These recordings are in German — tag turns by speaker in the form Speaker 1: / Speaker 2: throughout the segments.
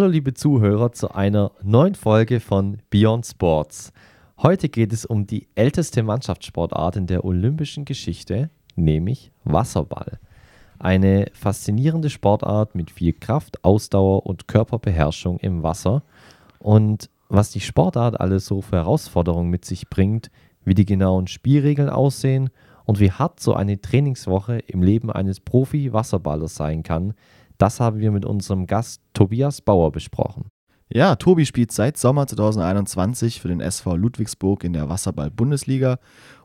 Speaker 1: Hallo liebe Zuhörer zu einer neuen Folge von Beyond Sports. Heute geht es um die älteste Mannschaftssportart in der olympischen Geschichte, nämlich Wasserball. Eine faszinierende Sportart mit viel Kraft, Ausdauer und Körperbeherrschung im Wasser. Und was die Sportart alles so für Herausforderungen mit sich bringt, wie die genauen Spielregeln aussehen und wie hart so eine Trainingswoche im Leben eines Profi-Wasserballers sein kann, das haben wir mit unserem Gast Tobias Bauer besprochen.
Speaker 2: Ja, Tobi spielt seit Sommer 2021 für den SV Ludwigsburg in der Wasserball-Bundesliga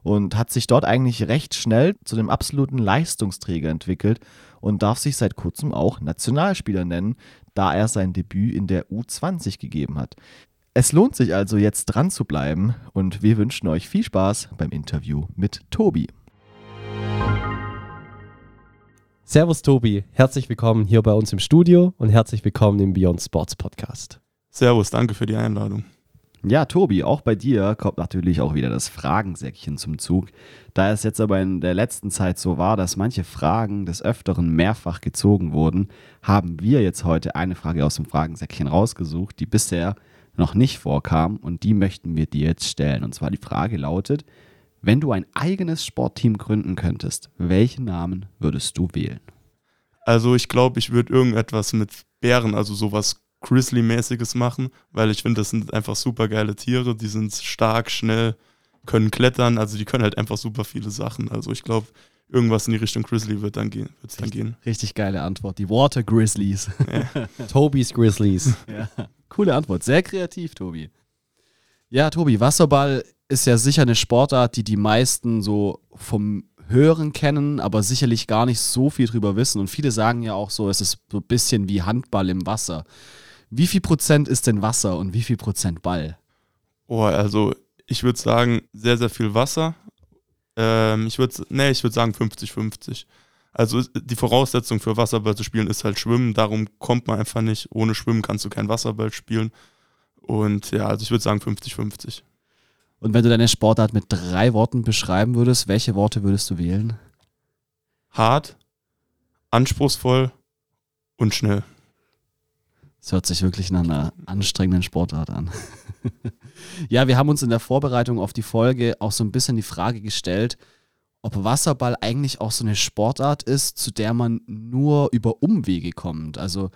Speaker 2: und hat sich dort eigentlich recht schnell zu dem absoluten Leistungsträger entwickelt und darf sich seit kurzem auch Nationalspieler nennen, da er sein Debüt in der U20 gegeben hat. Es lohnt sich also jetzt dran zu bleiben und wir wünschen euch viel Spaß beim Interview mit Tobi.
Speaker 1: Servus Tobi, herzlich willkommen hier bei uns im Studio und herzlich willkommen im Beyond Sports Podcast.
Speaker 3: Servus, danke für die Einladung.
Speaker 2: Ja, Tobi, auch bei dir kommt natürlich auch wieder das Fragensäckchen zum Zug. Da es jetzt aber in der letzten Zeit so war, dass manche Fragen des Öfteren mehrfach gezogen wurden, haben wir jetzt heute eine Frage aus dem Fragensäckchen rausgesucht, die bisher noch nicht vorkam und die möchten wir dir jetzt stellen. Und zwar die Frage lautet, wenn du ein eigenes Sportteam gründen könntest, welchen Namen würdest du wählen?
Speaker 3: Also ich glaube, ich würde irgendetwas mit Bären, also sowas Grizzly-mäßiges machen, weil ich finde, das sind einfach super geile Tiere, die sind stark, schnell, können klettern, also die können halt einfach super viele Sachen. Also ich glaube, irgendwas in die Richtung Grizzly wird dann gehen, wird's dann gehen.
Speaker 2: Richtig geile Antwort. Die Water Grizzlies.
Speaker 1: Ja. Tobis Grizzlies.
Speaker 2: Ja. Coole Antwort. Sehr kreativ, Tobi. Ja, Tobi, Wasserball ist ja sicher eine Sportart, die die meisten so vom Hören kennen, aber sicherlich gar nicht so viel drüber wissen. Und viele sagen ja auch so, es ist so ein bisschen wie Handball im Wasser. Wie viel Prozent ist denn Wasser und wie viel Prozent Ball?
Speaker 3: Oh, also ich würde sagen, sehr, sehr viel Wasser. Ähm, ich würde, nee, ich würde sagen 50-50. Also die Voraussetzung für Wasserball zu spielen ist halt Schwimmen. Darum kommt man einfach nicht. Ohne Schwimmen kannst du kein Wasserball spielen. Und ja, also ich würde sagen 50-50.
Speaker 2: Und wenn du deine Sportart mit drei Worten beschreiben würdest, welche Worte würdest du wählen?
Speaker 3: Hart, anspruchsvoll und schnell.
Speaker 2: Das hört sich wirklich nach einer anstrengenden Sportart an. ja, wir haben uns in der Vorbereitung auf die Folge auch so ein bisschen die Frage gestellt, ob Wasserball eigentlich auch so eine Sportart ist, zu der man nur über Umwege kommt. Also,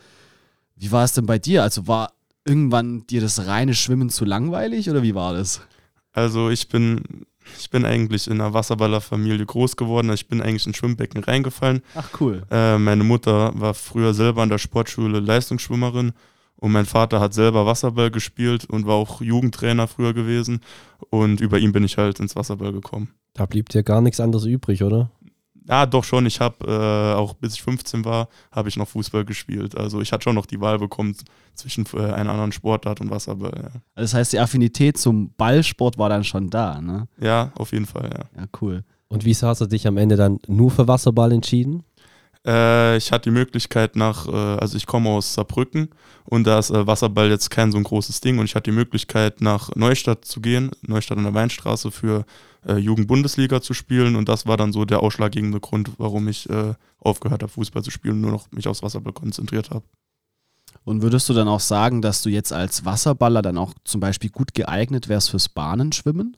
Speaker 2: wie war es denn bei dir? Also war irgendwann dir das reine Schwimmen zu langweilig oder wie war das?
Speaker 3: Also ich bin, ich bin eigentlich in einer Wasserballerfamilie groß geworden. Ich bin eigentlich in Schwimmbecken reingefallen.
Speaker 2: Ach cool.
Speaker 3: Äh, meine Mutter war früher selber an der Sportschule Leistungsschwimmerin und mein Vater hat selber Wasserball gespielt und war auch Jugendtrainer früher gewesen. Und über ihn bin ich halt ins Wasserball gekommen.
Speaker 1: Da blieb dir gar nichts anderes übrig, oder?
Speaker 3: Ja, doch schon. Ich habe äh, auch bis ich 15 war, habe ich noch Fußball gespielt. Also ich hatte schon noch die Wahl bekommen zwischen äh, einer anderen Sportart und Wasserball. Ja.
Speaker 2: Also das heißt, die Affinität zum Ballsport war dann schon da, ne?
Speaker 3: Ja, auf jeden Fall, ja.
Speaker 2: Ja, cool.
Speaker 1: Und wieso hast du dich am Ende dann nur für Wasserball entschieden?
Speaker 3: Äh, ich hatte die Möglichkeit nach, äh, also ich komme aus Saarbrücken und da ist äh, Wasserball jetzt kein so ein großes Ding und ich hatte die Möglichkeit nach Neustadt zu gehen, Neustadt an der Weinstraße für äh, Jugendbundesliga zu spielen und das war dann so der ausschlaggebende Grund, warum ich äh, aufgehört habe, Fußball zu spielen und nur noch mich aufs Wasserball konzentriert habe.
Speaker 2: Und würdest du dann auch sagen, dass du jetzt als Wasserballer dann auch zum Beispiel gut geeignet wärst fürs Bahnenschwimmen?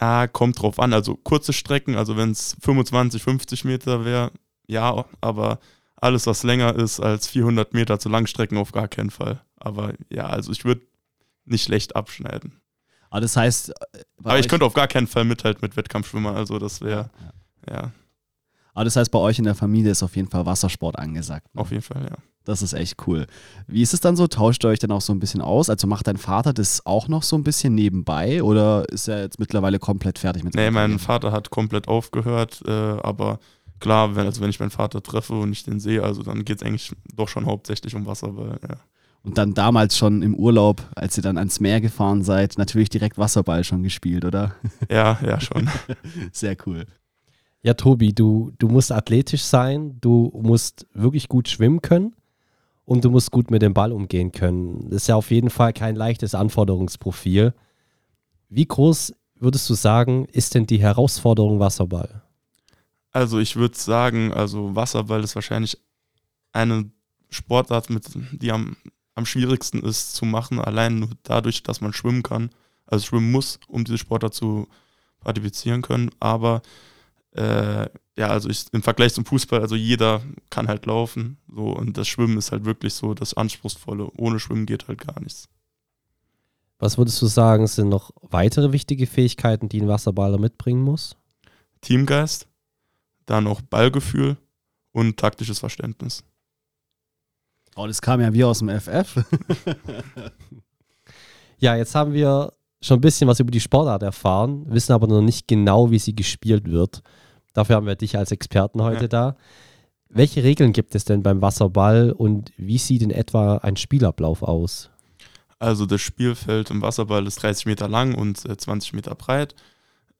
Speaker 3: Ja, kommt drauf an. Also kurze Strecken, also wenn es 25, 50 Meter wäre, ja, aber alles, was länger ist als 400 Meter zu Langstrecken, auf gar keinen Fall. Aber ja, also ich würde nicht schlecht abschneiden.
Speaker 2: Aber das heißt.
Speaker 3: Äh, aber ich könnte auf gar keinen Fall mithalten mit Wettkampfschwimmern, also das wäre, ja. ja.
Speaker 2: Aber das heißt, bei euch in der Familie ist auf jeden Fall Wassersport angesagt.
Speaker 3: Ne? Auf jeden Fall, ja.
Speaker 2: Das ist echt cool. Wie ist es dann so? Tauscht ihr euch dann auch so ein bisschen aus? Also macht dein Vater das auch noch so ein bisschen nebenbei oder ist er jetzt mittlerweile komplett fertig mit
Speaker 3: Nee, mein Vater hat komplett aufgehört, äh, aber klar, wenn, also wenn ich meinen Vater treffe und ich den sehe, also dann geht es eigentlich doch schon hauptsächlich um Wasserball, ja.
Speaker 2: Und dann damals schon im Urlaub, als ihr dann ans Meer gefahren seid, natürlich direkt Wasserball schon gespielt, oder?
Speaker 3: Ja, ja, schon.
Speaker 2: Sehr cool.
Speaker 1: Ja, Tobi, du, du musst athletisch sein, du musst wirklich gut schwimmen können und du musst gut mit dem Ball umgehen können. Das ist ja auf jeden Fall kein leichtes Anforderungsprofil. Wie groß würdest du sagen, ist denn die Herausforderung Wasserball?
Speaker 3: Also ich würde sagen, also Wasserball ist wahrscheinlich eine Sportart, mit, die am am schwierigsten ist zu machen, allein nur dadurch, dass man schwimmen kann. Also schwimmen muss, um diese Sportart zu partizipieren können. Aber äh, ja, also ich, im Vergleich zum Fußball, also jeder kann halt laufen. So, und das Schwimmen ist halt wirklich so das Anspruchsvolle. Ohne Schwimmen geht halt gar nichts.
Speaker 1: Was würdest du sagen, sind noch weitere wichtige Fähigkeiten, die ein Wasserballer mitbringen muss?
Speaker 3: Teamgeist, dann auch Ballgefühl und taktisches Verständnis.
Speaker 2: Oh, das kam ja wie aus dem FF.
Speaker 1: ja, jetzt haben wir schon ein bisschen was über die Sportart erfahren, wissen aber noch nicht genau, wie sie gespielt wird. Dafür haben wir dich als Experten heute ja. da. Welche Regeln gibt es denn beim Wasserball und wie sieht in etwa ein Spielablauf aus?
Speaker 3: Also das Spielfeld im Wasserball ist 30 Meter lang und 20 Meter breit.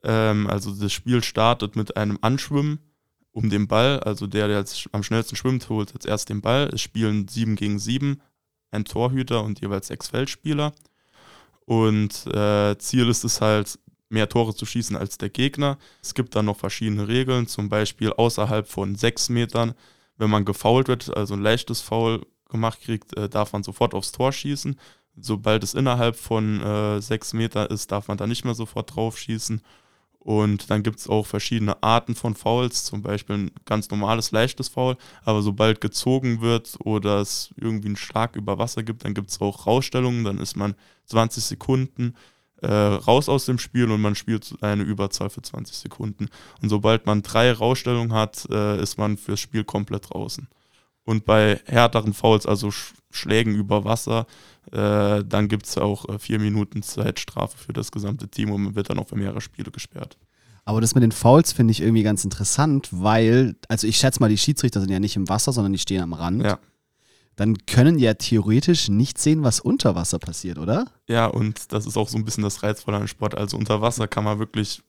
Speaker 3: Ähm, also das Spiel startet mit einem Anschwimmen um den Ball. Also der, der jetzt am schnellsten schwimmt, holt jetzt erst den Ball. Es spielen sieben gegen sieben, ein Torhüter und jeweils sechs Feldspieler. Und äh, Ziel ist es halt, mehr Tore zu schießen als der Gegner. Es gibt dann noch verschiedene Regeln, zum Beispiel außerhalb von sechs Metern, wenn man gefoult wird, also ein leichtes Foul gemacht kriegt, äh, darf man sofort aufs Tor schießen. Sobald es innerhalb von äh, sechs Metern ist, darf man da nicht mehr sofort drauf schießen. Und dann gibt es auch verschiedene Arten von Fouls, zum Beispiel ein ganz normales, leichtes Foul. Aber sobald gezogen wird oder es irgendwie einen Schlag über Wasser gibt, dann gibt es auch Rausstellungen. Dann ist man 20 Sekunden äh, raus aus dem Spiel und man spielt eine Überzahl für 20 Sekunden. Und sobald man drei Rausstellungen hat, äh, ist man fürs Spiel komplett draußen. Und bei härteren Fouls, also Sch Schlägen über Wasser, äh, dann gibt es auch äh, vier Minuten Zeitstrafe für das gesamte Team und man wird dann auch für mehrere Spiele gesperrt.
Speaker 2: Aber das mit den Fouls finde ich irgendwie ganz interessant, weil, also ich schätze mal, die Schiedsrichter sind ja nicht im Wasser, sondern die stehen am Rand.
Speaker 3: Ja.
Speaker 2: Dann können die ja theoretisch nicht sehen, was unter Wasser passiert, oder?
Speaker 3: Ja, und das ist auch so ein bisschen das Reizvolle an Sport. Also unter Wasser kann man wirklich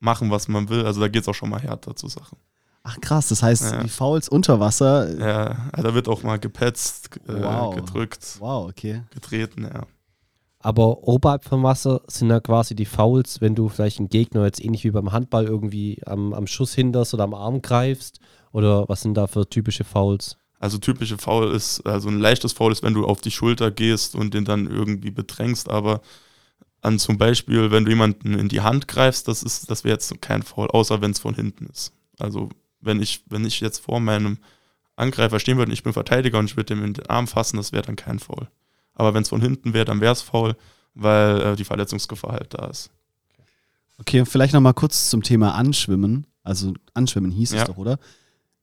Speaker 3: machen, was man will. Also da geht es auch schon mal härter zu Sachen.
Speaker 2: Ach krass, das heißt, ja. die Fouls unter Wasser.
Speaker 3: Ja, da wird auch mal gepetzt, äh,
Speaker 2: wow.
Speaker 3: gedrückt,
Speaker 2: wow, okay.
Speaker 3: getreten, ja.
Speaker 1: Aber oberhalb vom Wasser sind ja quasi die Fouls, wenn du vielleicht einen Gegner jetzt ähnlich wie beim Handball irgendwie am, am Schuss hinderst oder am Arm greifst. Oder was sind da für typische Fouls?
Speaker 3: Also typische Foul ist, also ein leichtes Foul ist, wenn du auf die Schulter gehst und den dann irgendwie bedrängst, aber an zum Beispiel, wenn du jemanden in die Hand greifst, das ist, das wäre jetzt kein Foul, außer wenn es von hinten ist. Also wenn ich, wenn ich jetzt vor meinem Angreifer stehen würde und ich bin Verteidiger und ich würde dem in den Arm fassen, das wäre dann kein Foul. Aber wenn es von hinten wäre, dann wäre es Foul, weil äh, die Verletzungsgefahr halt da ist.
Speaker 2: Okay, vielleicht nochmal kurz zum Thema Anschwimmen. Also Anschwimmen hieß ja. es doch, oder?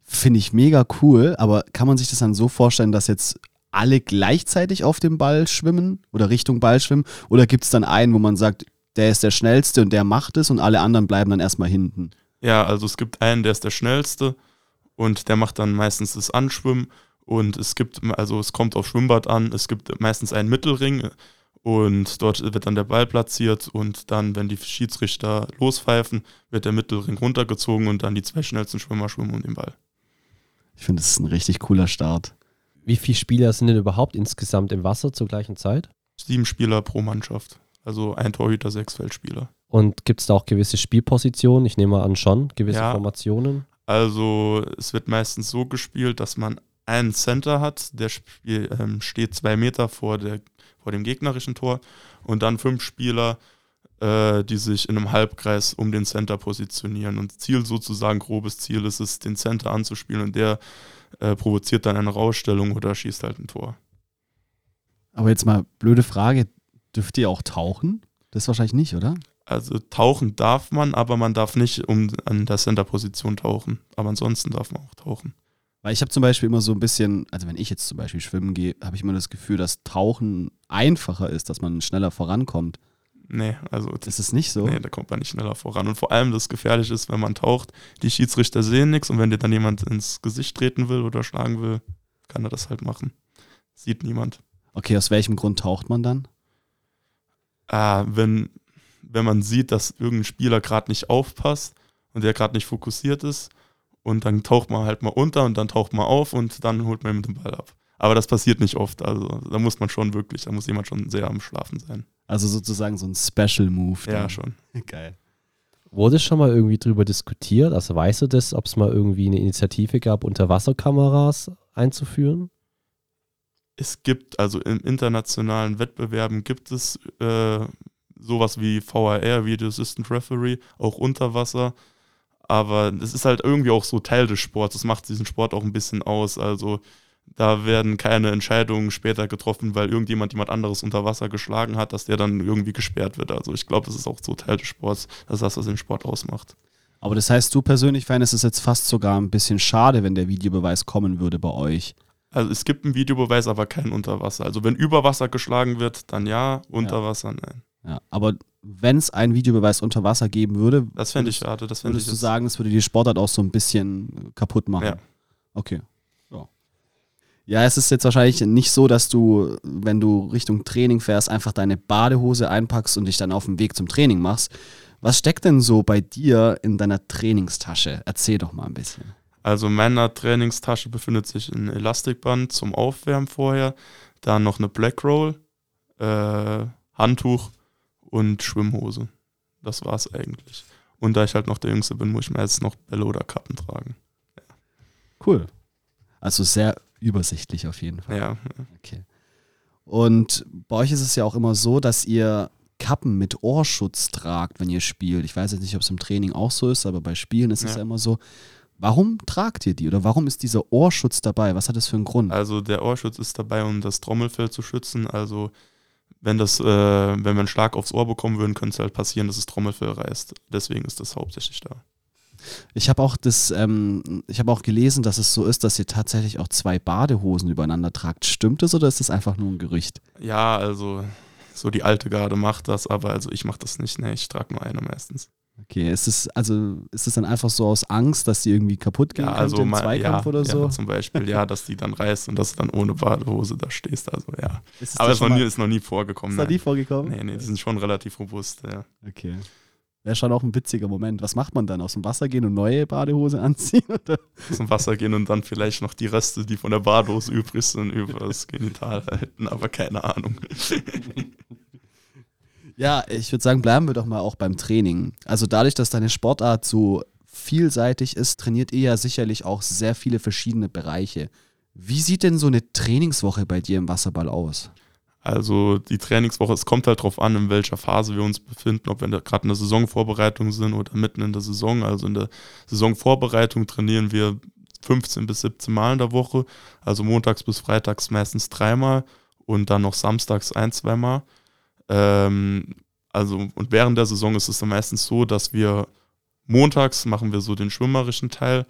Speaker 2: Finde ich mega cool, aber kann man sich das dann so vorstellen, dass jetzt alle gleichzeitig auf dem Ball schwimmen oder Richtung Ball schwimmen? Oder gibt es dann einen, wo man sagt, der ist der Schnellste und der macht es und alle anderen bleiben dann erstmal hinten?
Speaker 3: Ja, also es gibt einen, der ist der schnellste und der macht dann meistens das Anschwimmen und es gibt, also es kommt auf Schwimmbad an, es gibt meistens einen Mittelring und dort wird dann der Ball platziert und dann, wenn die Schiedsrichter lospfeifen, wird der Mittelring runtergezogen und dann die zwei schnellsten Schwimmer schwimmen um den Ball.
Speaker 2: Ich finde, das ist ein richtig cooler Start.
Speaker 1: Wie viele Spieler sind denn überhaupt insgesamt im Wasser zur gleichen Zeit?
Speaker 3: Sieben Spieler pro Mannschaft. Also ein Torhüter, sechs Feldspieler.
Speaker 1: Und gibt es da auch gewisse Spielpositionen? Ich nehme an schon, gewisse ja, Formationen.
Speaker 3: Also es wird meistens so gespielt, dass man einen Center hat, der Spiel, ähm, steht zwei Meter vor, der, vor dem gegnerischen Tor und dann fünf Spieler, äh, die sich in einem Halbkreis um den Center positionieren. Und Ziel sozusagen, grobes Ziel ist es, den Center anzuspielen und der äh, provoziert dann eine Rausstellung oder schießt halt ein Tor.
Speaker 2: Aber jetzt mal blöde Frage, dürft ihr auch tauchen? Das wahrscheinlich nicht, oder?
Speaker 3: Also tauchen darf man, aber man darf nicht um an der Center-Position tauchen. Aber ansonsten darf man auch tauchen.
Speaker 2: Weil ich habe zum Beispiel immer so ein bisschen, also wenn ich jetzt zum Beispiel schwimmen gehe, habe ich immer das Gefühl, dass Tauchen einfacher ist, dass man schneller vorankommt.
Speaker 3: Nee, also.
Speaker 2: Ist es nicht so?
Speaker 3: Nee, da kommt man nicht schneller voran. Und vor allem das Gefährliche ist, wenn man taucht, die Schiedsrichter sehen nichts und wenn dir dann jemand ins Gesicht treten will oder schlagen will, kann er das halt machen. Sieht niemand.
Speaker 2: Okay, aus welchem Grund taucht man dann?
Speaker 3: Ah, wenn, wenn man sieht, dass irgendein Spieler gerade nicht aufpasst und der gerade nicht fokussiert ist und dann taucht man halt mal unter und dann taucht man auf und dann holt man mit dem Ball ab. Aber das passiert nicht oft. Also da muss man schon wirklich, da muss jemand schon sehr am Schlafen sein.
Speaker 2: Also sozusagen so ein Special Move.
Speaker 3: Dann. Ja, schon.
Speaker 2: Geil.
Speaker 1: Wurde schon mal irgendwie drüber diskutiert? Also weißt du das, ob es mal irgendwie eine Initiative gab, Unterwasserkameras einzuführen?
Speaker 3: Es gibt, also in internationalen Wettbewerben gibt es äh, sowas wie VAR, Video Assistant Referee, auch unter Wasser. Aber es ist halt irgendwie auch so Teil des Sports. Das macht diesen Sport auch ein bisschen aus. Also da werden keine Entscheidungen später getroffen, weil irgendjemand jemand anderes unter Wasser geschlagen hat, dass der dann irgendwie gesperrt wird. Also ich glaube, das ist auch so Teil des Sports, dass das, was den Sport ausmacht.
Speaker 2: Aber das heißt, du persönlich fändest es jetzt fast sogar ein bisschen schade, wenn der Videobeweis kommen würde bei euch.
Speaker 3: Also es gibt einen Videobeweis, aber kein Unterwasser. Also wenn über Wasser geschlagen wird, dann ja, unter ja. Wasser nein.
Speaker 2: Ja, aber wenn es einen Videobeweis unter Wasser geben würde,
Speaker 3: das fände ich schade. Das würdest
Speaker 2: ich du sagen, es würde die Sportart auch so ein bisschen kaputt machen?
Speaker 3: Ja.
Speaker 2: Okay. Ja. ja, es ist jetzt wahrscheinlich nicht so, dass du, wenn du Richtung Training fährst, einfach deine Badehose einpackst und dich dann auf den Weg zum Training machst. Was steckt denn so bei dir in deiner Trainingstasche? Erzähl doch mal ein bisschen.
Speaker 3: Also in meiner Trainingstasche befindet sich ein Elastikband zum Aufwärmen vorher, dann noch eine Black Roll, äh, Handtuch und Schwimmhose. Das war's eigentlich. Und da ich halt noch der Jüngste bin, muss ich meistens noch Bälle oder Kappen tragen. Ja.
Speaker 2: Cool. Also sehr übersichtlich auf jeden Fall.
Speaker 3: Ja.
Speaker 2: Okay. Und bei euch ist es ja auch immer so, dass ihr Kappen mit Ohrschutz tragt, wenn ihr spielt. Ich weiß jetzt nicht, ob es im Training auch so ist, aber bei Spielen ist es ja immer so. Warum tragt ihr die oder warum ist dieser Ohrschutz dabei? Was hat das für einen Grund?
Speaker 3: Also der Ohrschutz ist dabei, um das Trommelfell zu schützen. Also wenn das, äh, wenn wir einen Schlag aufs Ohr bekommen würden, könnte es halt passieren, dass das Trommelfell reißt. Deswegen ist das hauptsächlich da.
Speaker 2: Ich habe auch das, ähm, ich habe auch gelesen, dass es so ist, dass ihr tatsächlich auch zwei Badehosen übereinander tragt. Stimmt das oder ist das einfach nur ein Gerücht?
Speaker 3: Ja, also so die alte Garde macht das, aber also ich mache das nicht. Ne, ich trage nur eine meistens.
Speaker 2: Okay, ist es also ist es dann einfach so aus Angst, dass die irgendwie kaputt gehen ja,
Speaker 3: also
Speaker 2: im
Speaker 3: mal,
Speaker 2: Zweikampf
Speaker 3: ja,
Speaker 2: oder so?
Speaker 3: Ja, zum Beispiel, ja, dass die dann reißt und dass du dann ohne Badehose da stehst. Also ja. Aber es ist noch, nie, ist noch nie vorgekommen.
Speaker 2: Ist noch nie vorgekommen?
Speaker 3: Nee, nee, die sind schon relativ robust, ja.
Speaker 2: Okay. Wäre schon auch ein witziger Moment. Was macht man dann? Aus dem Wasser gehen und neue Badehose anziehen? Oder?
Speaker 3: Aus dem Wasser gehen und dann vielleicht noch die Reste, die von der Badehose übrig sind, über das Genital halten, aber keine Ahnung.
Speaker 2: Ja, ich würde sagen, bleiben wir doch mal auch beim Training. Also dadurch, dass deine Sportart so vielseitig ist, trainiert ihr ja sicherlich auch sehr viele verschiedene Bereiche. Wie sieht denn so eine Trainingswoche bei dir im Wasserball aus?
Speaker 3: Also die Trainingswoche, es kommt halt darauf an, in welcher Phase wir uns befinden, ob wir gerade in der Saisonvorbereitung sind oder mitten in der Saison. Also in der Saisonvorbereitung trainieren wir 15 bis 17 Mal in der Woche, also montags bis freitags meistens dreimal und dann noch samstags ein, zweimal. Ähm, also, und während der Saison ist es dann meistens so, dass wir montags machen wir so den schwimmerischen Teil.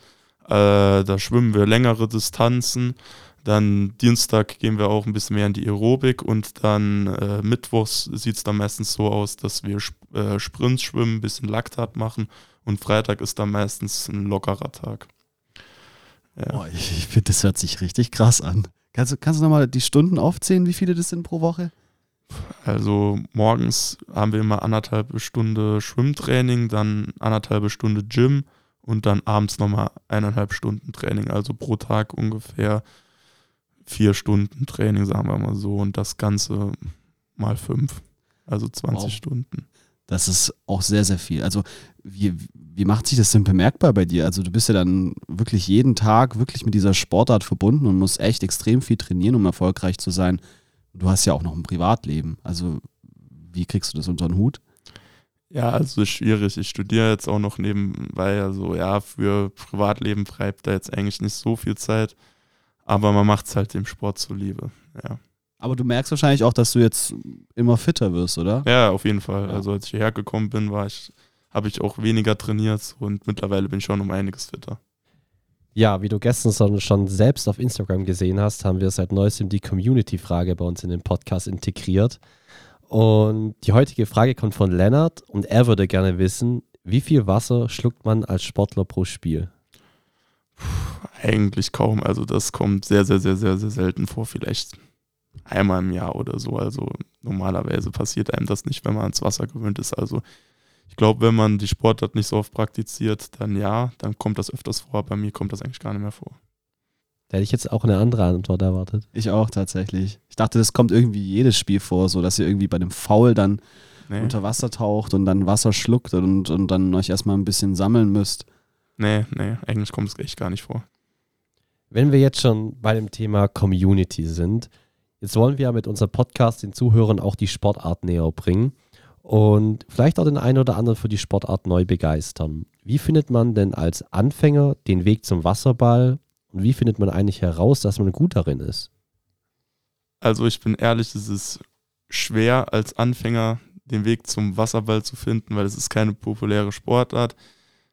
Speaker 3: Äh, da schwimmen wir längere Distanzen. Dann Dienstag gehen wir auch ein bisschen mehr in die Aerobik und dann äh, Mittwochs sieht es dann meistens so aus, dass wir äh, Sprints schwimmen, ein bisschen Laktat machen und Freitag ist dann meistens ein lockerer Tag.
Speaker 2: Ja. Oh, ich, ich finde, das hört sich richtig krass an. Kannst kannst du nochmal die Stunden aufzählen, wie viele das sind pro Woche?
Speaker 3: Also morgens haben wir immer anderthalb Stunde Schwimmtraining, dann anderthalb Stunde Gym und dann abends nochmal eineinhalb Stunden Training. Also pro Tag ungefähr vier Stunden Training, sagen wir mal so. Und das Ganze mal fünf, also 20 wow. Stunden.
Speaker 2: Das ist auch sehr, sehr viel. Also wie, wie macht sich das denn bemerkbar bei dir? Also du bist ja dann wirklich jeden Tag wirklich mit dieser Sportart verbunden und musst echt extrem viel trainieren, um erfolgreich zu sein. Du hast ja auch noch ein Privatleben. Also, wie kriegst du das unter den Hut?
Speaker 3: Ja, also ist schwierig. Ich studiere jetzt auch noch nebenbei. Also, ja, für Privatleben bleibt da jetzt eigentlich nicht so viel Zeit. Aber man macht es halt dem Sport zuliebe. Ja.
Speaker 2: Aber du merkst wahrscheinlich auch, dass du jetzt immer fitter wirst, oder?
Speaker 3: Ja, auf jeden Fall. Ja. Also, als ich hierher gekommen bin, war ich, habe ich auch weniger trainiert und mittlerweile bin ich schon um einiges fitter.
Speaker 1: Ja, wie du gestern schon selbst auf Instagram gesehen hast, haben wir seit neuestem die Community-Frage bei uns in den Podcast integriert. Und die heutige Frage kommt von Lennart und er würde gerne wissen, wie viel Wasser schluckt man als Sportler pro Spiel?
Speaker 3: Eigentlich kaum. Also das kommt sehr, sehr, sehr, sehr, sehr selten vor. Vielleicht einmal im Jahr oder so. Also normalerweise passiert einem das nicht, wenn man ans Wasser gewöhnt ist. Also ich glaube, wenn man die Sportart nicht so oft praktiziert, dann ja, dann kommt das öfters vor. Bei mir kommt das eigentlich gar nicht mehr vor.
Speaker 1: Da hätte ich jetzt auch eine andere Antwort erwartet.
Speaker 2: Ich auch tatsächlich. Ich dachte, das kommt irgendwie jedes Spiel vor, so dass ihr irgendwie bei dem Foul dann nee. unter Wasser taucht und dann Wasser schluckt und, und dann euch erstmal ein bisschen sammeln müsst.
Speaker 3: Nee, nee, eigentlich kommt es echt gar nicht vor.
Speaker 1: Wenn wir jetzt schon bei dem Thema Community sind, Jetzt wollen wir mit unserem Podcast den Zuhörern auch die Sportart näher bringen und vielleicht auch den einen oder anderen für die Sportart neu begeistern. Wie findet man denn als Anfänger den Weg zum Wasserball und wie findet man eigentlich heraus, dass man gut darin ist?
Speaker 3: Also ich bin ehrlich, es ist schwer als Anfänger den Weg zum Wasserball zu finden, weil es ist keine populäre Sportart.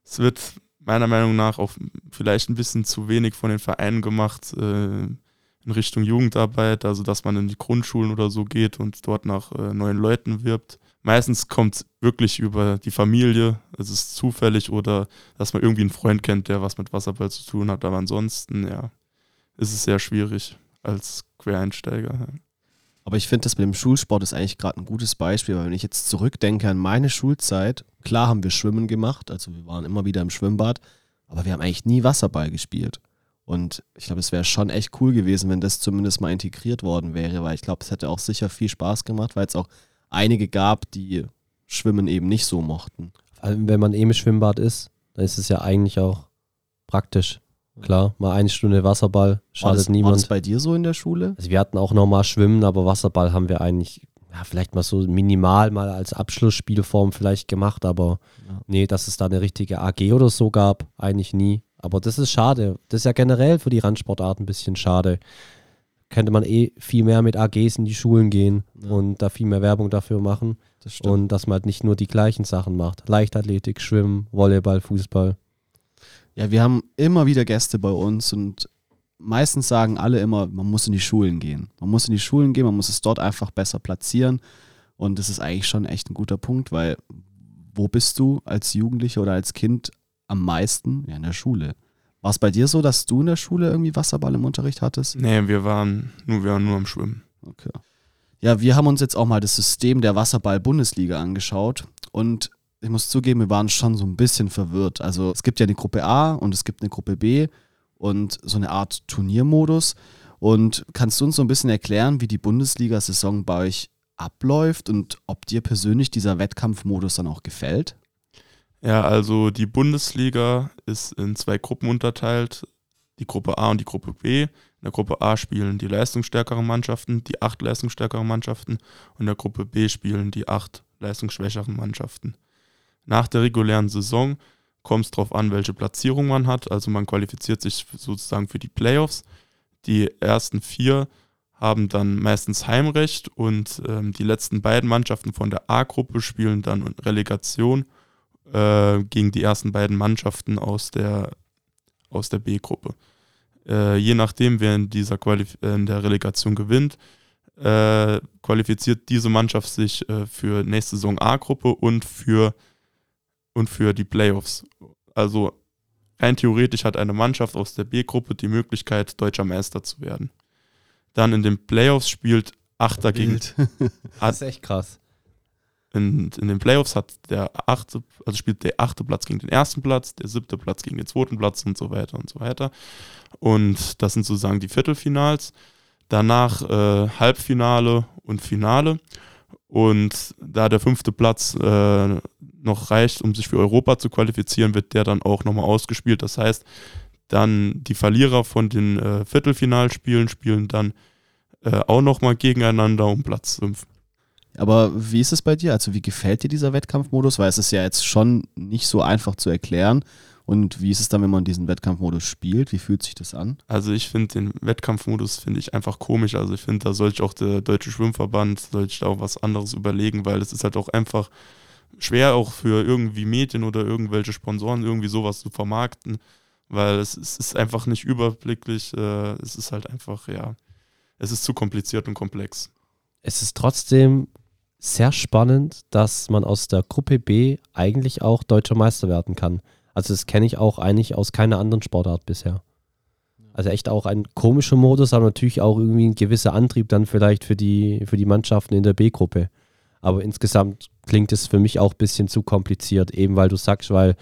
Speaker 3: Es wird meiner Meinung nach auch vielleicht ein bisschen zu wenig von den Vereinen gemacht äh, in Richtung Jugendarbeit, also dass man in die Grundschulen oder so geht und dort nach äh, neuen Leuten wirbt. Meistens kommt es wirklich über die Familie, es ist zufällig oder dass man irgendwie einen Freund kennt, der was mit Wasserball zu tun hat, aber ansonsten, ja, ist es sehr schwierig als Quereinsteiger.
Speaker 2: Aber ich finde, das mit dem Schulsport ist eigentlich gerade ein gutes Beispiel, weil wenn ich jetzt zurückdenke an meine Schulzeit, klar haben wir Schwimmen gemacht, also wir waren immer wieder im Schwimmbad, aber wir haben eigentlich nie Wasserball gespielt. Und ich glaube, es wäre schon echt cool gewesen, wenn das zumindest mal integriert worden wäre, weil ich glaube, es hätte auch sicher viel Spaß gemacht, weil es auch einige gab, die Schwimmen eben nicht so mochten.
Speaker 1: Wenn man eben im Schwimmbad ist, dann ist es ja eigentlich auch praktisch. Klar, mal eine Stunde Wasserball, schadet
Speaker 2: war das,
Speaker 1: niemand.
Speaker 2: War das bei dir so in der Schule?
Speaker 1: Also wir hatten auch noch mal Schwimmen, aber Wasserball haben wir eigentlich ja, vielleicht mal so minimal mal als Abschlussspielform vielleicht gemacht, aber ja. nee, dass es da eine richtige AG oder so gab, eigentlich nie. Aber das ist schade. Das ist ja generell für die Randsportart ein bisschen schade. Könnte man eh viel mehr mit AGs in die Schulen gehen ja. und da viel mehr Werbung dafür machen. Das und dass man halt nicht nur die gleichen Sachen macht. Leichtathletik, Schwimmen, Volleyball, Fußball.
Speaker 2: Ja, wir haben immer wieder Gäste bei uns und meistens sagen alle immer, man muss in die Schulen gehen. Man muss in die Schulen gehen, man muss es dort einfach besser platzieren. Und das ist eigentlich schon echt ein guter Punkt, weil wo bist du als Jugendlicher oder als Kind am meisten? Ja, in der Schule. War es bei dir so, dass du in der Schule irgendwie Wasserball im Unterricht hattest?
Speaker 3: Nee, wir waren nur, wir waren nur am Schwimmen.
Speaker 2: Okay. Ja, wir haben uns jetzt auch mal das System der Wasserball-Bundesliga angeschaut und ich muss zugeben, wir waren schon so ein bisschen verwirrt. Also es gibt ja eine Gruppe A und es gibt eine Gruppe B und so eine Art Turniermodus. Und kannst du uns so ein bisschen erklären, wie die Bundesliga-Saison bei euch abläuft und ob dir persönlich dieser Wettkampfmodus dann auch gefällt?
Speaker 3: Ja, also die Bundesliga ist in zwei Gruppen unterteilt, die Gruppe A und die Gruppe B. In der Gruppe A spielen die leistungsstärkeren Mannschaften, die acht leistungsstärkeren Mannschaften und in der Gruppe B spielen die acht leistungsschwächeren Mannschaften. Nach der regulären Saison kommt es darauf an, welche Platzierung man hat. Also man qualifiziert sich sozusagen für die Playoffs. Die ersten vier haben dann meistens Heimrecht und ähm, die letzten beiden Mannschaften von der A-Gruppe spielen dann Relegation äh, gegen die ersten beiden Mannschaften aus der, aus der B-Gruppe. Äh, je nachdem, wer in dieser Qualif äh, in der Relegation gewinnt, äh, qualifiziert diese Mannschaft sich äh, für nächste Saison A-Gruppe und für und für die Playoffs. Also rein theoretisch hat eine Mannschaft aus der B-Gruppe die Möglichkeit, deutscher Meister zu werden. Dann in den Playoffs spielt Achter Wild. gegen.
Speaker 1: das ist echt krass.
Speaker 3: In, in den Playoffs hat der achte, also spielt der achte Platz gegen den ersten Platz, der siebte Platz gegen den zweiten Platz und so weiter und so weiter. Und das sind sozusagen die Viertelfinals. Danach äh, Halbfinale und Finale. Und da der fünfte Platz äh, noch reicht, um sich für Europa zu qualifizieren, wird der dann auch nochmal ausgespielt. Das heißt, dann die Verlierer von den äh, Viertelfinalspielen spielen dann äh, auch nochmal gegeneinander um Platz 5.
Speaker 2: Aber wie ist es bei dir? Also wie gefällt dir dieser Wettkampfmodus? Weil es ist ja jetzt schon nicht so einfach zu erklären. Und wie ist es dann, wenn man diesen Wettkampfmodus spielt? Wie fühlt sich das an?
Speaker 3: Also ich finde den Wettkampfmodus finde ich einfach komisch. Also ich finde, da sollte auch der Deutsche Schwimmverband sollte da auch was anderes überlegen, weil es ist halt auch einfach schwer auch für irgendwie Medien oder irgendwelche Sponsoren irgendwie sowas zu vermarkten, weil es, es ist einfach nicht überblicklich. Äh, es ist halt einfach, ja, es ist zu kompliziert und komplex.
Speaker 1: Es ist trotzdem sehr spannend, dass man aus der Gruppe B eigentlich auch deutscher Meister werden kann. Also das kenne ich auch eigentlich aus keiner anderen Sportart bisher. Also echt auch ein komischer Modus, aber natürlich auch irgendwie ein gewisser Antrieb dann vielleicht für die, für die Mannschaften in der B-Gruppe. Aber insgesamt klingt es für mich auch ein bisschen zu kompliziert, eben weil du sagst, weil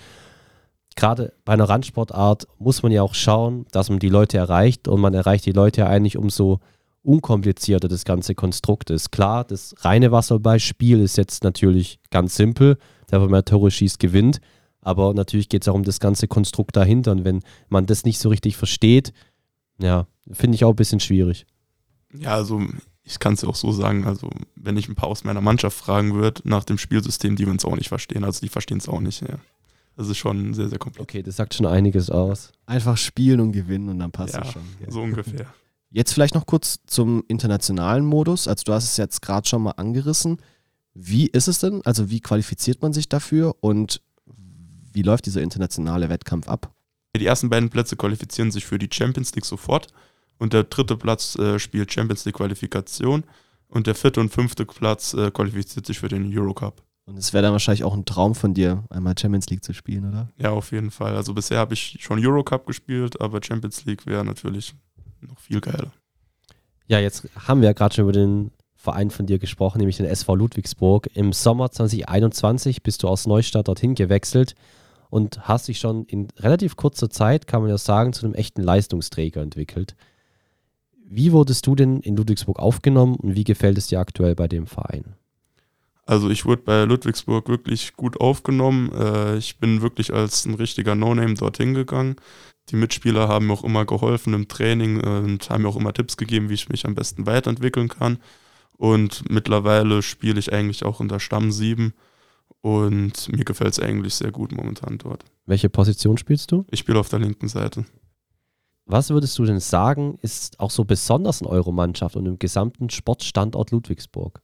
Speaker 1: gerade bei einer Randsportart muss man ja auch schauen, dass man die Leute erreicht und man erreicht die Leute ja eigentlich umso unkomplizierter das ganze Konstrukt ist. Klar, das reine Wasserballspiel ist jetzt natürlich ganz simpel, der, wer mehr Tore schießt, gewinnt. Aber natürlich geht es auch um das ganze Konstrukt dahinter. Und wenn man das nicht so richtig versteht, ja, finde ich auch ein bisschen schwierig.
Speaker 3: Ja, also ich kann es ja auch so sagen, also wenn ich ein paar aus meiner Mannschaft fragen würde nach dem Spielsystem, die würden es auch nicht verstehen. Also die verstehen es auch nicht. Ja. Das ist schon sehr, sehr kompliziert.
Speaker 1: Okay, das sagt schon einiges aus.
Speaker 2: Einfach spielen und gewinnen und dann passt
Speaker 3: Ja,
Speaker 2: es schon. gell?
Speaker 3: So ungefähr.
Speaker 2: Jetzt vielleicht noch kurz zum internationalen Modus. Also du hast es jetzt gerade schon mal angerissen. Wie ist es denn? Also wie qualifiziert man sich dafür und wie läuft dieser internationale Wettkampf ab?
Speaker 3: Die ersten beiden Plätze qualifizieren sich für die Champions League sofort und der dritte Platz äh, spielt Champions League Qualifikation und der vierte und fünfte Platz äh, qualifiziert sich für den Eurocup.
Speaker 2: Und es wäre dann wahrscheinlich auch ein Traum von dir, einmal Champions League zu spielen, oder?
Speaker 3: Ja, auf jeden Fall. Also bisher habe ich schon Eurocup gespielt, aber Champions League wäre natürlich noch viel geiler.
Speaker 1: Ja, jetzt haben wir ja gerade schon über den Verein von dir gesprochen, nämlich den SV Ludwigsburg. Im Sommer 2021 bist du aus Neustadt dorthin gewechselt und hast dich schon in relativ kurzer Zeit, kann man ja sagen, zu einem echten Leistungsträger entwickelt. Wie wurdest du denn in Ludwigsburg aufgenommen und wie gefällt es dir aktuell bei dem Verein?
Speaker 3: Also ich wurde bei Ludwigsburg wirklich gut aufgenommen. Äh, ich bin wirklich als ein richtiger No-Name dorthin gegangen. Die Mitspieler haben mir auch immer geholfen im Training äh, und haben mir auch immer Tipps gegeben, wie ich mich am besten weiterentwickeln kann. Und mittlerweile spiele ich eigentlich auch in der Stamm 7 und mir gefällt es eigentlich sehr gut momentan dort.
Speaker 1: Welche Position spielst du?
Speaker 3: Ich spiele auf der linken Seite.
Speaker 1: Was würdest du denn sagen, ist auch so besonders in eurer Mannschaft und im gesamten Sportstandort Ludwigsburg?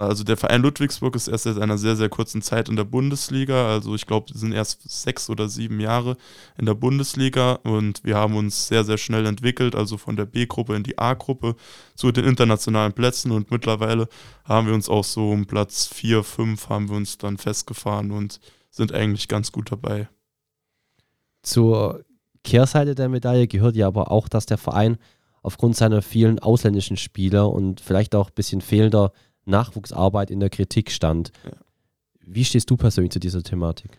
Speaker 3: Also der Verein Ludwigsburg ist erst seit einer sehr, sehr kurzen Zeit in der Bundesliga. Also ich glaube, wir sind erst sechs oder sieben Jahre in der Bundesliga und wir haben uns sehr, sehr schnell entwickelt, also von der B-Gruppe in die A-Gruppe zu den internationalen Plätzen und mittlerweile haben wir uns auch so um Platz vier, fünf haben wir uns dann festgefahren und sind eigentlich ganz gut dabei.
Speaker 1: Zur Kehrseite der Medaille gehört ja aber auch, dass der Verein aufgrund seiner vielen ausländischen Spieler und vielleicht auch ein bisschen fehlender Nachwuchsarbeit in der Kritik stand.
Speaker 3: Ja.
Speaker 1: Wie stehst du persönlich zu dieser Thematik?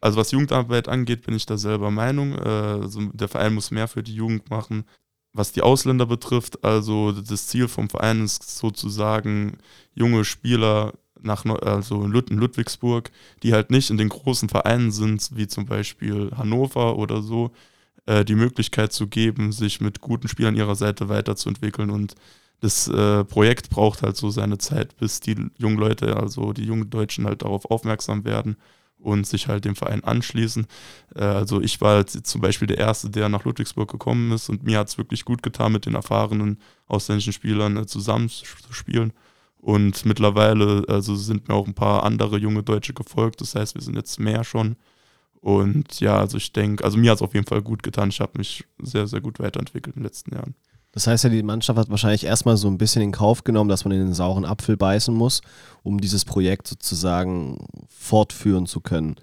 Speaker 3: Also was Jugendarbeit angeht, bin ich da selber Meinung. Äh, Also der Verein muss mehr für die Jugend machen. Was die Ausländer betrifft, also das Ziel vom Verein ist sozusagen junge Spieler nach Neu- also in Ludwigsburg, die halt nicht in den großen Vereinen sind, wie zum Beispiel Hannover oder so, äh, die Möglichkeit zu geben, sich mit guten Spielern ihrer Seite weiterzuentwickeln. Und das äh, Projekt braucht halt so seine Zeit, bis die jungen Leute, also die jungen Deutschen halt darauf aufmerksam werden und sich halt dem Verein anschließen. Äh, also ich war jetzt zum Beispiel der Erste, der nach Ludwigsburg gekommen ist und mir hat es wirklich gut getan, mit den erfahrenen ausländischen Spielern äh, zusammenzuspielen. Und mittlerweile also sind mir auch ein paar andere junge Deutsche gefolgt. Das heißt, wir sind jetzt mehr schon. Und ja, also ich denke, also mir hat es auf jeden Fall gut getan. Ich habe mich sehr, sehr gut weiterentwickelt in den letzten Jahren.
Speaker 2: Das heißt ja, die Mannschaft hat wahrscheinlich erstmal so ein bisschen in Kauf genommen, dass man in den sauren Apfel beißen muss, um dieses Projekt sozusagen fortführen zu können.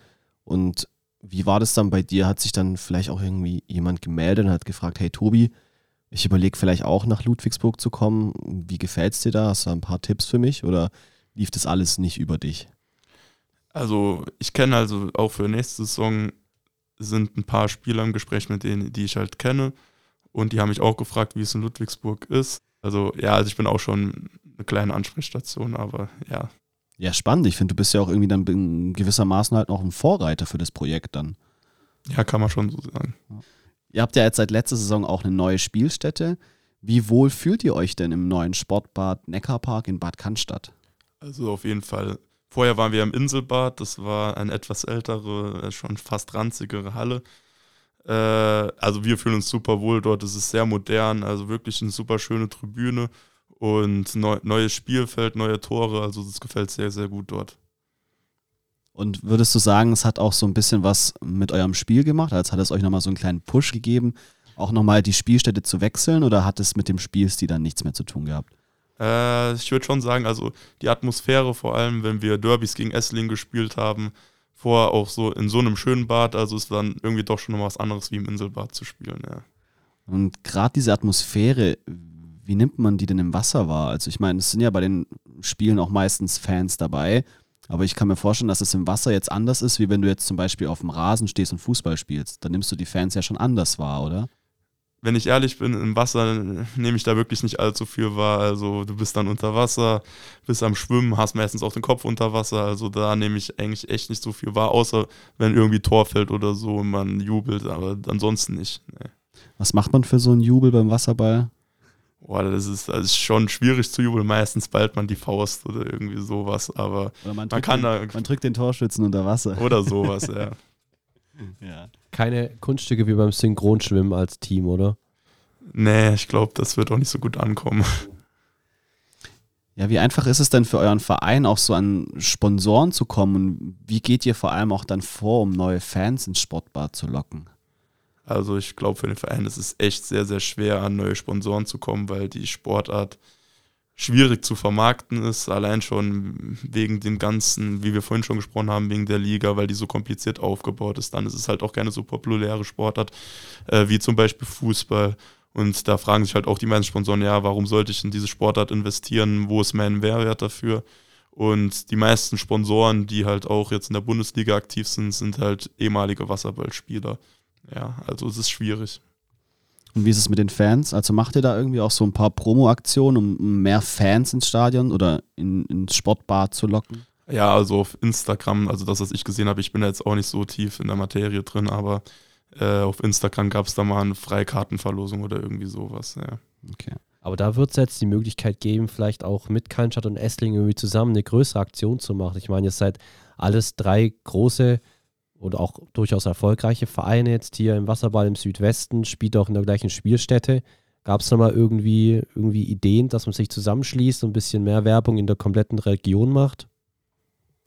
Speaker 2: Und wie war das dann bei dir? Hat sich dann vielleicht auch irgendwie jemand gemeldet und hat gefragt, hey Tobi, ich überlege vielleicht auch nach Ludwigsburg zu kommen. Wie gefällt es dir da? Hast du ein paar Tipps für mich oder lief das alles nicht über dich?
Speaker 3: Also ich kenne also auch für nächste Saison sind ein paar Spieler im Gespräch mit denen, die ich halt kenne. Und die haben mich auch gefragt, wie es in Ludwigsburg ist. Also ja, also ich bin auch schon eine kleine Ansprechstation, aber ja.
Speaker 2: Ja, spannend. Ich finde, du bist ja auch irgendwie dann in gewissermaßen halt noch ein Vorreiter für das Projekt dann.
Speaker 3: Ja, kann man schon so sagen.
Speaker 2: Ihr habt ja jetzt seit letzter Saison auch eine neue Spielstätte. Wie wohl fühlt ihr euch denn im neuen Sportbad Neckarpark in Bad Cannstatt?
Speaker 3: Also auf jeden Fall. Vorher waren wir im Inselbad, das war eine etwas ältere, schon fast ranzigere Halle. Äh, also wir fühlen uns super wohl dort, es ist sehr modern, also wirklich eine super schöne Tribüne und neu, neues Spielfeld, neue Tore, also das gefällt sehr, sehr gut dort.
Speaker 2: Und würdest du sagen, es hat auch so ein bisschen was mit eurem Spiel gemacht? Als hat es euch nochmal so einen kleinen Push gegeben, auch nochmal die Spielstätte zu wechseln oder hat es mit dem Spielstil dann nichts mehr zu tun gehabt?
Speaker 3: Äh, ich würde schon sagen, also die Atmosphäre, vor allem wenn wir Derbys gegen Essling gespielt haben, vorher auch so in so einem schönen Bad, also es war dann irgendwie doch schon noch was anderes wie im Inselbad zu spielen, ja.
Speaker 2: Und gerade diese Atmosphäre, wie nimmt man die denn im Wasser wahr? Also ich meine, es sind ja bei den Spielen auch meistens Fans dabei, aber ich kann mir vorstellen, dass es im Wasser jetzt anders ist, wie wenn du jetzt zum Beispiel auf dem Rasen stehst und Fußball spielst. Dann nimmst du die Fans ja schon anders wahr, oder?
Speaker 3: Wenn ich ehrlich bin, im Wasser nehme ich da wirklich nicht allzu viel wahr. Also du bist dann unter Wasser, bist am Schwimmen, hast meistens auch den Kopf unter Wasser. Also da nehme ich eigentlich echt nicht so viel wahr, außer wenn irgendwie Tor fällt oder so und man jubelt, aber ansonsten nicht. Nee.
Speaker 2: Was macht man für so einen Jubel beim Wasserball?
Speaker 3: Boah, das ist, das ist schon schwierig zu jubeln. Meistens ballt man die Faust oder irgendwie sowas, aber
Speaker 2: Oder man,
Speaker 3: man
Speaker 2: drückt
Speaker 3: kann
Speaker 2: den,
Speaker 3: da.
Speaker 2: man drückt den Torschützen unter Wasser.
Speaker 3: Oder sowas, ja.
Speaker 2: Ja.
Speaker 1: Keine Kunststücke wie beim Synchronschwimmen als Team, oder?
Speaker 3: Nee, ich glaube, das wird auch nicht so gut ankommen.
Speaker 2: ja, wie einfach ist es denn für euren Verein auch so an Sponsoren zu kommen? Und wie geht ihr vor allem auch dann vor, um neue Fans ins Sportbad zu locken?
Speaker 3: Also ich glaube, für den Verein ist es echt sehr, sehr schwer, an neue Sponsoren zu kommen, weil die Sportart schwierig zu vermarkten ist, allein schon wegen dem ganzen, wie wir vorhin schon gesprochen haben, wegen der Liga, weil die so kompliziert aufgebaut ist. Dann ist es halt auch keine so populäre Sportart äh, wie zum Beispiel Fußball. Und da fragen sich halt auch die meisten Sponsoren, ja, warum sollte ich in diese Sportart investieren? Wo ist mein Mehrwert dafür? Und die meisten Sponsoren, die halt auch jetzt in der Bundesliga aktiv sind, sind halt ehemalige Wasserballspieler. Ja, also es ist schwierig.
Speaker 2: Und wie ist es mit den Fans? Also macht ihr da irgendwie auch so ein paar Promo-Aktionen, um mehr Fans ins Stadion oder in, ins Sportbad zu locken?
Speaker 3: Ja, also auf Instagram, also das, was ich gesehen habe, ich bin da jetzt auch nicht so tief in der Materie drin, aber äh, auf Instagram gab es da mal eine Freikartenverlosung oder irgendwie sowas, ja.
Speaker 2: Okay.
Speaker 1: Aber da wird es jetzt die Möglichkeit geben, vielleicht auch mit Cannstatt und Essling irgendwie zusammen eine größere Aktion zu machen. Ich meine, ihr seid alles drei große oder auch durchaus erfolgreiche Vereine jetzt hier im Wasserball im Südwesten, spielt auch in der gleichen Spielstätte. Gab es da mal irgendwie, irgendwie Ideen, dass man sich zusammenschließt und ein bisschen mehr Werbung in der kompletten Region macht?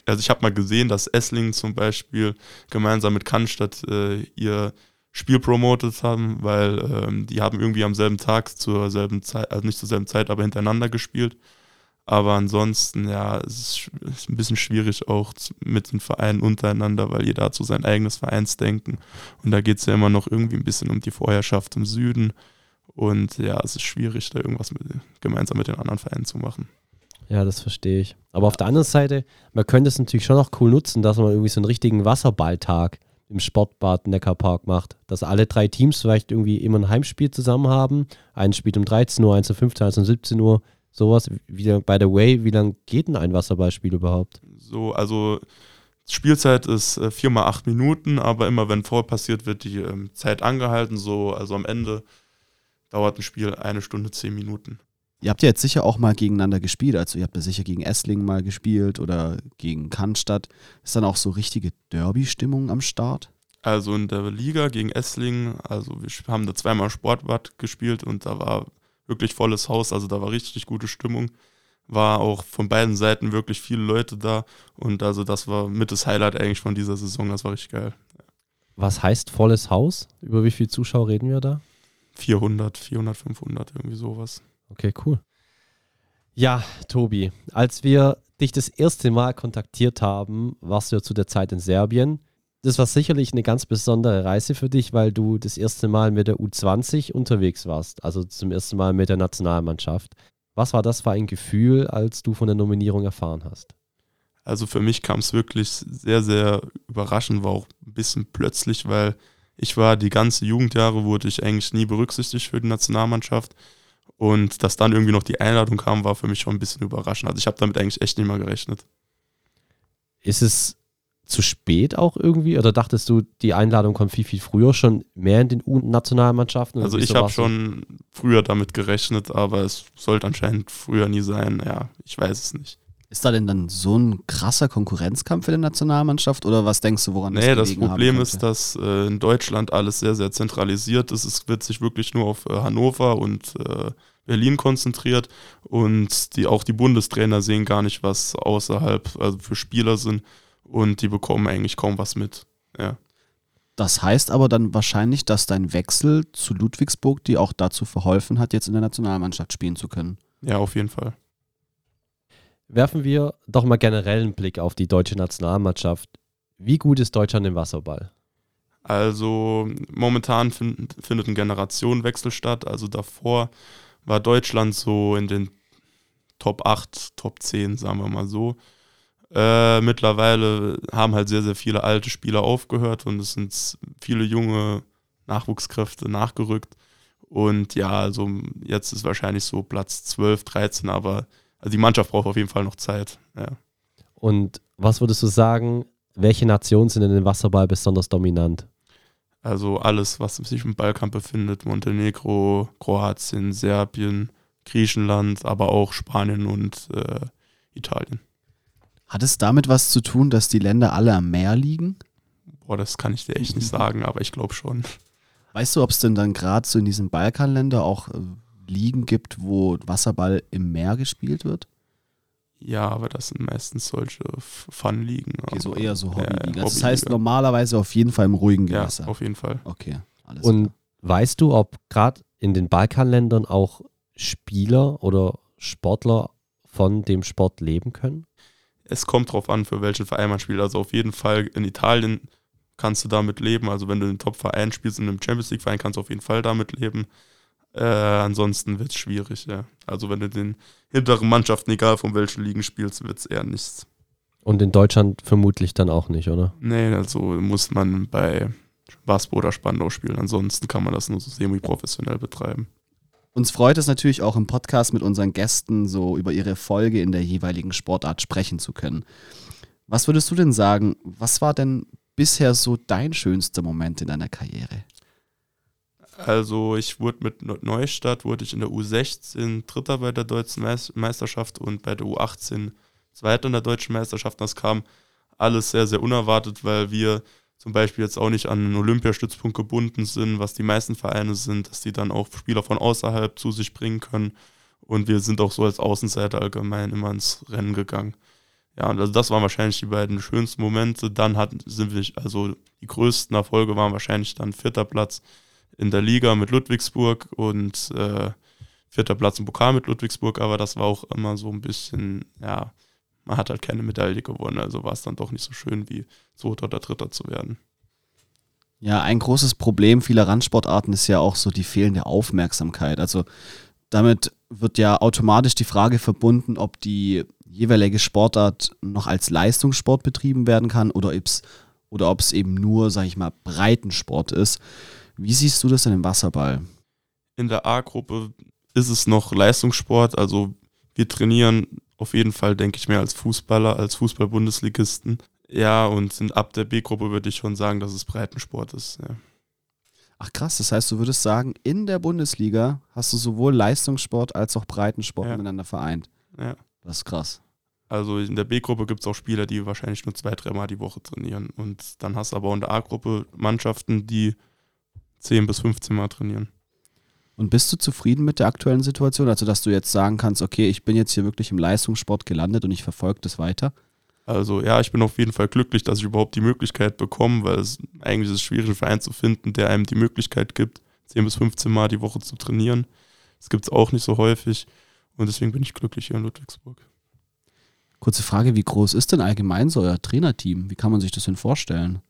Speaker 3: Also ich habe mal gesehen, dass Esslingen zum Beispiel gemeinsam mit Cannstatt äh, ihr Spiel promotet haben, weil ähm, die haben irgendwie am selben Tag zur selben Zeit, also nicht zur selben Zeit, aber hintereinander gespielt. Aber ansonsten, ja, es ist, ein bisschen schwierig auch mit den Vereinen untereinander, weil jeder hat so sein eigenes Vereinsdenken. Und da geht es ja immer noch irgendwie ein bisschen um die Vorherrschaft im Süden. Und ja, es ist schwierig, da irgendwas mit, gemeinsam mit den anderen Vereinen zu machen.
Speaker 1: Ja, das verstehe ich. Aber auf der anderen Seite, man könnte es natürlich schon auch cool nutzen, dass man irgendwie so einen richtigen Wasserballtag im Sportbad Neckarpark macht. Dass alle drei Teams vielleicht irgendwie immer ein Heimspiel zusammen haben. Eins spielt um 13 Uhr, eins um 15 Uhr, eins um 17 Uhr. Sowas. Wie, by the way, wie lange geht denn ein Wasserballspiel überhaupt?
Speaker 3: So, also Spielzeit ist äh, viermal acht Minuten, aber immer wenn Foul passiert, wird die ähm, Zeit angehalten. So, also am Ende dauert ein Spiel eine Stunde zehn Minuten.
Speaker 2: Ihr habt ja jetzt sicher auch mal gegeneinander gespielt. Also ihr habt ja sicher gegen Esslingen mal gespielt oder gegen Cannstatt. Ist dann auch so richtige Derby-Stimmung am Start?
Speaker 3: Also in der Liga gegen Esslingen, also wir haben da zweimal Sportbad gespielt und da war wirklich volles Haus, also da war richtig gute Stimmung. War auch von beiden Seiten wirklich viele Leute da und also das war mit das Highlight eigentlich von dieser Saison, das war richtig geil.
Speaker 1: Was heißt volles Haus? Über wie viele Zuschauer reden wir da?
Speaker 3: 400, 400, 500, irgendwie sowas.
Speaker 1: Okay, cool. Ja, Tobi, als wir dich das erste Mal kontaktiert haben, warst du ja zu der Zeit in Serbien. Das war sicherlich eine ganz besondere Reise für dich, weil du das erste Mal mit der U20 unterwegs warst, also zum ersten Mal mit der Nationalmannschaft. Was war das für ein Gefühl, als du von der Nominierung erfahren hast?
Speaker 3: Also für mich kam es wirklich sehr, sehr überraschend, war auch ein bisschen plötzlich, weil ich war die ganze Jugendjahre, wurde ich eigentlich nie berücksichtigt für die Nationalmannschaft. Und dass dann irgendwie noch die Einladung kam, war für mich schon ein bisschen überraschend. Also ich habe damit eigentlich echt nicht mal gerechnet.
Speaker 1: Ist es zu spät auch irgendwie? Oder dachtest du, die Einladung kommt viel, viel früher, schon mehr in den U-Nationalmannschaften?
Speaker 3: Also ich habe schon früher damit gerechnet, aber es sollte anscheinend früher nie sein. Ja, ich weiß es nicht.
Speaker 2: Ist da denn dann so ein krasser Konkurrenzkampf für die Nationalmannschaft oder was denkst du, woran
Speaker 3: Nee,
Speaker 2: das
Speaker 3: das Problem ist, dass äh, in Deutschland alles sehr, sehr zentralisiert ist. Es wird sich wirklich nur auf äh, Hannover und äh, Berlin konzentriert und die, auch die Bundestrainer sehen gar nicht, was außerhalb, also für Spieler sind und die bekommen eigentlich kaum was mit. Ja.
Speaker 2: Das heißt aber dann wahrscheinlich, dass dein Wechsel zu Ludwigsburg dir auch dazu verholfen hat, jetzt in der Nationalmannschaft spielen zu können.
Speaker 3: ja, auf jeden Fall.
Speaker 1: Werfen wir doch mal generell einen Blick auf die deutsche Nationalmannschaft. Wie gut ist Deutschland im Wasserball?
Speaker 3: Also momentan find, findet ein Generationenwechsel statt. Also davor war Deutschland so in den Top 8, Top 10, sagen wir mal so. Äh, mittlerweile haben halt sehr, sehr viele alte Spieler aufgehört und es sind viele junge Nachwuchskräfte nachgerückt. Und ja, also jetzt ist wahrscheinlich so Platz 12, 13, aber also die Mannschaft braucht auf jeden Fall noch Zeit. Ja.
Speaker 1: Und was würdest du sagen, welche Nationen sind in dem Wasserball besonders dominant?
Speaker 3: Also alles, was sich im Balkan befindet, Montenegro, Kroatien, Serbien, Griechenland, aber auch Spanien und äh, Italien.
Speaker 2: Hat es damit was zu tun, dass die Länder alle am Meer liegen?
Speaker 3: Boah, das kann ich dir echt nicht sagen, aber ich glaube schon.
Speaker 2: Weißt du, ob es denn dann gerade so in diesen Balkanländern auch äh, Ligen gibt, wo Wasserball im Meer gespielt wird?
Speaker 3: Ja, aber das sind meistens solche Fun-Ligen.
Speaker 2: Okay, so eher so Hobby-Ligen.
Speaker 3: Äh,
Speaker 2: also das heißt normalerweise auf jeden Fall im ruhigen Gewässer.
Speaker 3: Ja, auf jeden Fall.
Speaker 2: Okay, alles
Speaker 1: Und
Speaker 2: klar.
Speaker 1: weißt du, ob gerade in den Balkanländern auch Spieler oder Sportler von dem Sport leben können?
Speaker 3: Es kommt drauf an, für welchen Verein man spielt. Also auf jeden Fall in Italien kannst du damit leben. Also wenn du in den Top-Verein spielst, in einem Champions League-Verein, kannst du auf jeden Fall damit leben. Äh, ansonsten wird es schwierig, ja. Also wenn du den hinteren Mannschaften, egal von welchen Ligen spielst, wird es eher nichts.
Speaker 1: Und in Deutschland vermutlich dann auch nicht, oder?
Speaker 3: Nee, also muss man bei Waspo oder Spandau spielen. Ansonsten kann man das nur so semi-professionell betreiben.
Speaker 2: Uns freut es natürlich auch im Podcast mit unseren Gästen so über ihre Folge in der jeweiligen Sportart sprechen zu können. Was würdest du denn sagen, was war denn bisher so dein schönster Moment in deiner Karriere?
Speaker 3: Also ich wurde mit Neustadt, wurde ich in der U16 Dritter bei der deutschen Meisterschaft und bei der U18 Zweiter in der deutschen Meisterschaft. Das kam alles sehr, sehr unerwartet, weil wir zum Beispiel jetzt auch nicht an einen Olympiastützpunkt gebunden sind, was die meisten Vereine sind, dass die dann auch Spieler von außerhalb zu sich bringen können. Und wir sind auch so als Außenseiter allgemein immer ins Rennen gegangen. Ja, und also das waren wahrscheinlich die beiden schönsten Momente. Dann hatten, sind wir, also die größten Erfolge waren wahrscheinlich dann vierter Platz in der Liga mit Ludwigsburg und äh, vierter Platz im Pokal mit Ludwigsburg, aber das war auch immer so ein bisschen, ja, man hat halt keine Medaille gewonnen, also war es dann doch nicht so schön wie zweiter oder dritter zu werden.
Speaker 2: Ja, ein großes Problem vieler Randsportarten ist ja auch so die fehlende Aufmerksamkeit. Also damit wird ja automatisch die Frage verbunden, ob die jeweilige Sportart noch als Leistungssport betrieben werden kann oder oder ob es eben nur, sag ich mal, Breitensport ist. Wie siehst du das denn im Wasserball?
Speaker 3: In der A-Gruppe ist es noch Leistungssport. Also wir trainieren auf jeden Fall, denke ich, mehr als Fußballer, als Fußball-Bundesligisten. Ja, und sind ab der B-Gruppe würde ich schon sagen, dass es Breitensport ist. Ja.
Speaker 2: Ach krass, das heißt, du würdest sagen, in der Bundesliga hast du sowohl Leistungssport als auch Breitensport ja. miteinander vereint.
Speaker 3: Ja.
Speaker 2: Das ist krass.
Speaker 3: Also in der B-Gruppe gibt es auch Spieler, die wahrscheinlich nur zwei, dreimal die Woche trainieren. Und dann hast du aber auch in der A-Gruppe Mannschaften, die 10 bis 15 Mal trainieren.
Speaker 2: Und bist du zufrieden mit der aktuellen Situation? Also, dass du jetzt sagen kannst, okay, ich bin jetzt hier wirklich im Leistungssport gelandet und ich verfolge das weiter?
Speaker 3: Also, ja, ich bin auf jeden Fall glücklich, dass ich überhaupt die Möglichkeit bekomme, weil es eigentlich ist es schwierig, einen Verein zu finden, der einem die Möglichkeit gibt, 10 bis 15 Mal die Woche zu trainieren. Das gibt es auch nicht so häufig und deswegen bin ich glücklich hier in Ludwigsburg.
Speaker 2: Kurze Frage, wie groß ist denn allgemein so euer Trainerteam? Wie kann man sich das denn vorstellen?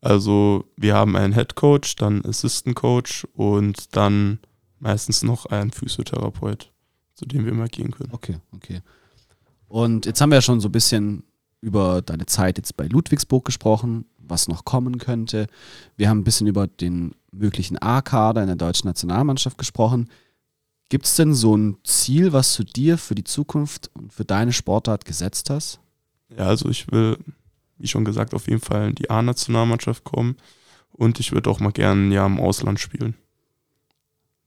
Speaker 3: Also wir haben einen Head Coach, dann Assistant Coach und dann meistens noch einen Physiotherapeut, zu dem wir immer gehen können.
Speaker 2: Okay, okay. Und jetzt haben wir ja schon so ein bisschen über deine Zeit jetzt bei Ludwigsburg gesprochen, was noch kommen könnte. Wir haben ein bisschen über den möglichen A-Kader in der deutschen Nationalmannschaft gesprochen. Gibt es denn so ein Ziel, was du dir für die Zukunft und für deine Sportart gesetzt hast?
Speaker 3: Ja, also ich will wie schon gesagt, auf jeden Fall in die A-Nationalmannschaft kommen. Und ich würde auch mal gerne ein Jahr im Ausland spielen.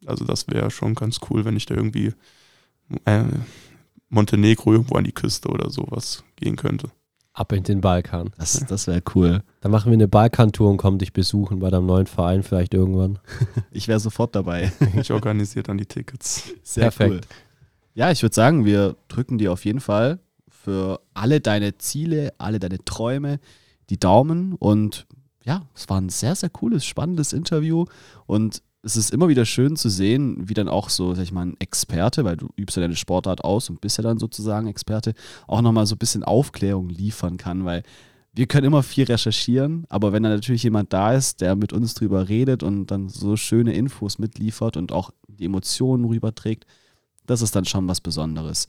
Speaker 3: Also das wäre schon ganz cool, wenn ich da irgendwie äh, Montenegro irgendwo an die Küste oder sowas gehen könnte.
Speaker 1: Ab in den Balkan.
Speaker 2: Das, das wäre cool.
Speaker 1: Dann machen wir eine Balkantour und kommen dich besuchen bei deinem neuen Verein vielleicht irgendwann.
Speaker 2: Ich wäre sofort dabei.
Speaker 3: Ich organisiere dann die Tickets.
Speaker 2: Sehr Perfekt. Cool. Ja, ich würde sagen, wir drücken dir auf jeden Fall für alle deine Ziele, alle deine Träume die Daumen. Und ja, es war ein sehr, sehr cooles, spannendes Interview. Und es ist immer wieder schön zu sehen, wie dann auch so, sag ich mal, ein Experte, weil du übst ja deine Sportart aus und bist ja dann sozusagen Experte, auch nochmal so ein bisschen Aufklärung liefern kann, weil wir können immer viel recherchieren, aber wenn dann natürlich jemand da ist, der mit uns drüber redet und dann so schöne Infos mitliefert und auch die Emotionen rüberträgt, das ist dann schon was Besonderes.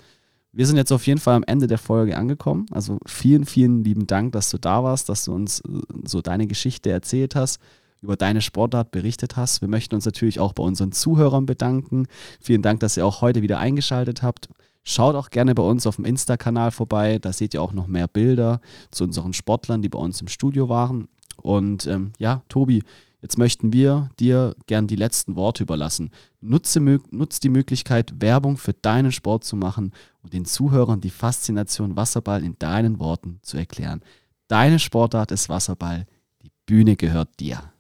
Speaker 2: Wir sind jetzt auf jeden Fall am Ende der Folge angekommen. Also vielen, vielen lieben Dank, dass du da warst, dass du uns äh, so deine Geschichte erzählt hast, über deine Sportart berichtet hast. Wir möchten uns natürlich auch bei unseren Zuhörern bedanken. Vielen Dank, dass ihr auch heute wieder eingeschaltet habt. Schaut auch gerne bei uns auf dem Insta-Kanal vorbei. Da seht ihr auch noch mehr Bilder zu unseren Sportlern, die bei uns im Studio waren. Und ähm, ja, Tobi, Jetzt möchten wir dir gern die letzten Worte überlassen. Nutze, nutze die Möglichkeit, Werbung für deinen Sport zu machen und den Zuhörern die Faszination Wasserball in deinen Worten zu erklären. Deine Sportart ist Wasserball. Die Bühne gehört dir.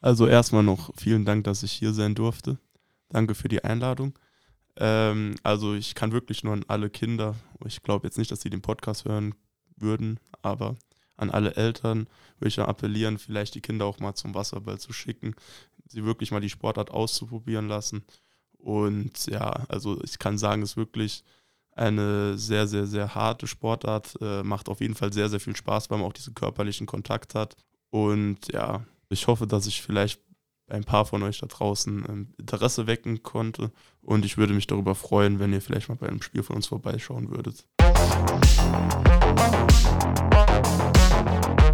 Speaker 3: Also erstmal noch vielen Dank, dass ich hier sein durfte. Danke für die Einladung. Ähm, also ich kann wirklich nur an alle Kinder, ich glaube jetzt nicht, dass sie den Podcast hören würden, aber an alle Eltern würde ich dann appellieren, vielleicht die Kinder auch mal zum Wasserball zu schicken, sie wirklich mal die Sportart auszuprobieren lassen. Und ja, also ich kann sagen, es ist wirklich eine sehr, sehr, sehr harte Sportart. Äh, macht auf jeden Fall sehr, sehr viel Spaß, weil man auch diesen körperlichen Kontakt hat. Und ja, ich hoffe, dass ich vielleicht ein paar von euch da draußen ähm, Interesse wecken konnte. Und ich würde mich darüber freuen, wenn ihr vielleicht mal bei einem Spiel von uns vorbeischauen würdet. Thank you.